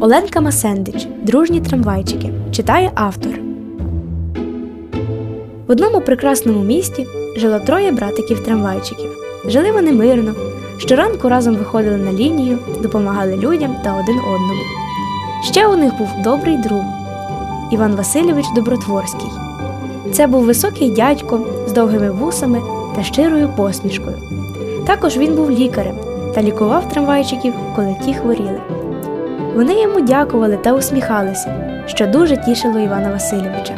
Оленка Масендич Дружні трамвайчики читає автор. В одному прекрасному місті жило троє братиків-трамвайчиків. Жили вони мирно. Щоранку разом виходили на лінію, допомагали людям та один одному. Ще у них був добрий друг Іван Васильович Добротворський. Це був високий дядько з довгими вусами та щирою посмішкою. Також він був лікарем та лікував трамвайчиків, коли ті хворіли. Вони йому дякували та усміхалися, що дуже тішило Івана Васильовича.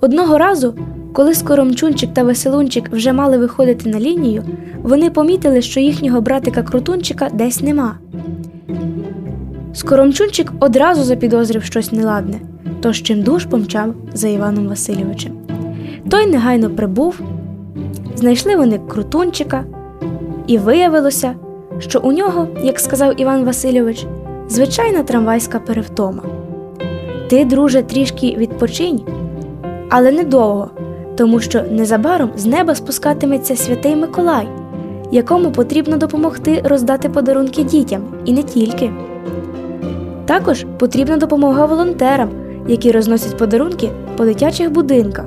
Одного разу, коли Скоромчунчик та Веселунчик вже мали виходити на лінію, вони помітили, що їхнього братика Крутунчика десь нема. Скоромчунчик одразу запідозрив щось неладне, тож чимдуж помчав за Іваном Васильовичем. Той негайно прибув, знайшли вони Крутунчика, і виявилося, що у нього, як сказав Іван Васильович, звичайна трамвайська перевтома. Ти, друже, трішки відпочинь, але недовго, тому що незабаром з неба спускатиметься святий Миколай, якому потрібно допомогти роздати подарунки дітям і не тільки. Також потрібна допомога волонтерам, які розносять подарунки по дитячих будинках.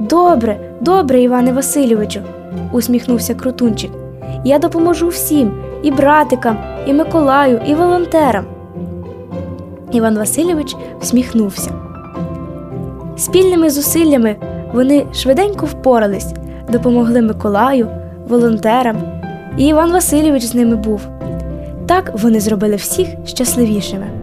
Добре, добре, Іване Васильовичу, усміхнувся Крутунчик. Я допоможу всім і братикам, і Миколаю, і волонтерам. Іван Васильович всміхнувся. Спільними зусиллями вони швиденько впорались, допомогли Миколаю, волонтерам, і Іван Васильович з ними був. Так вони зробили всіх щасливішими.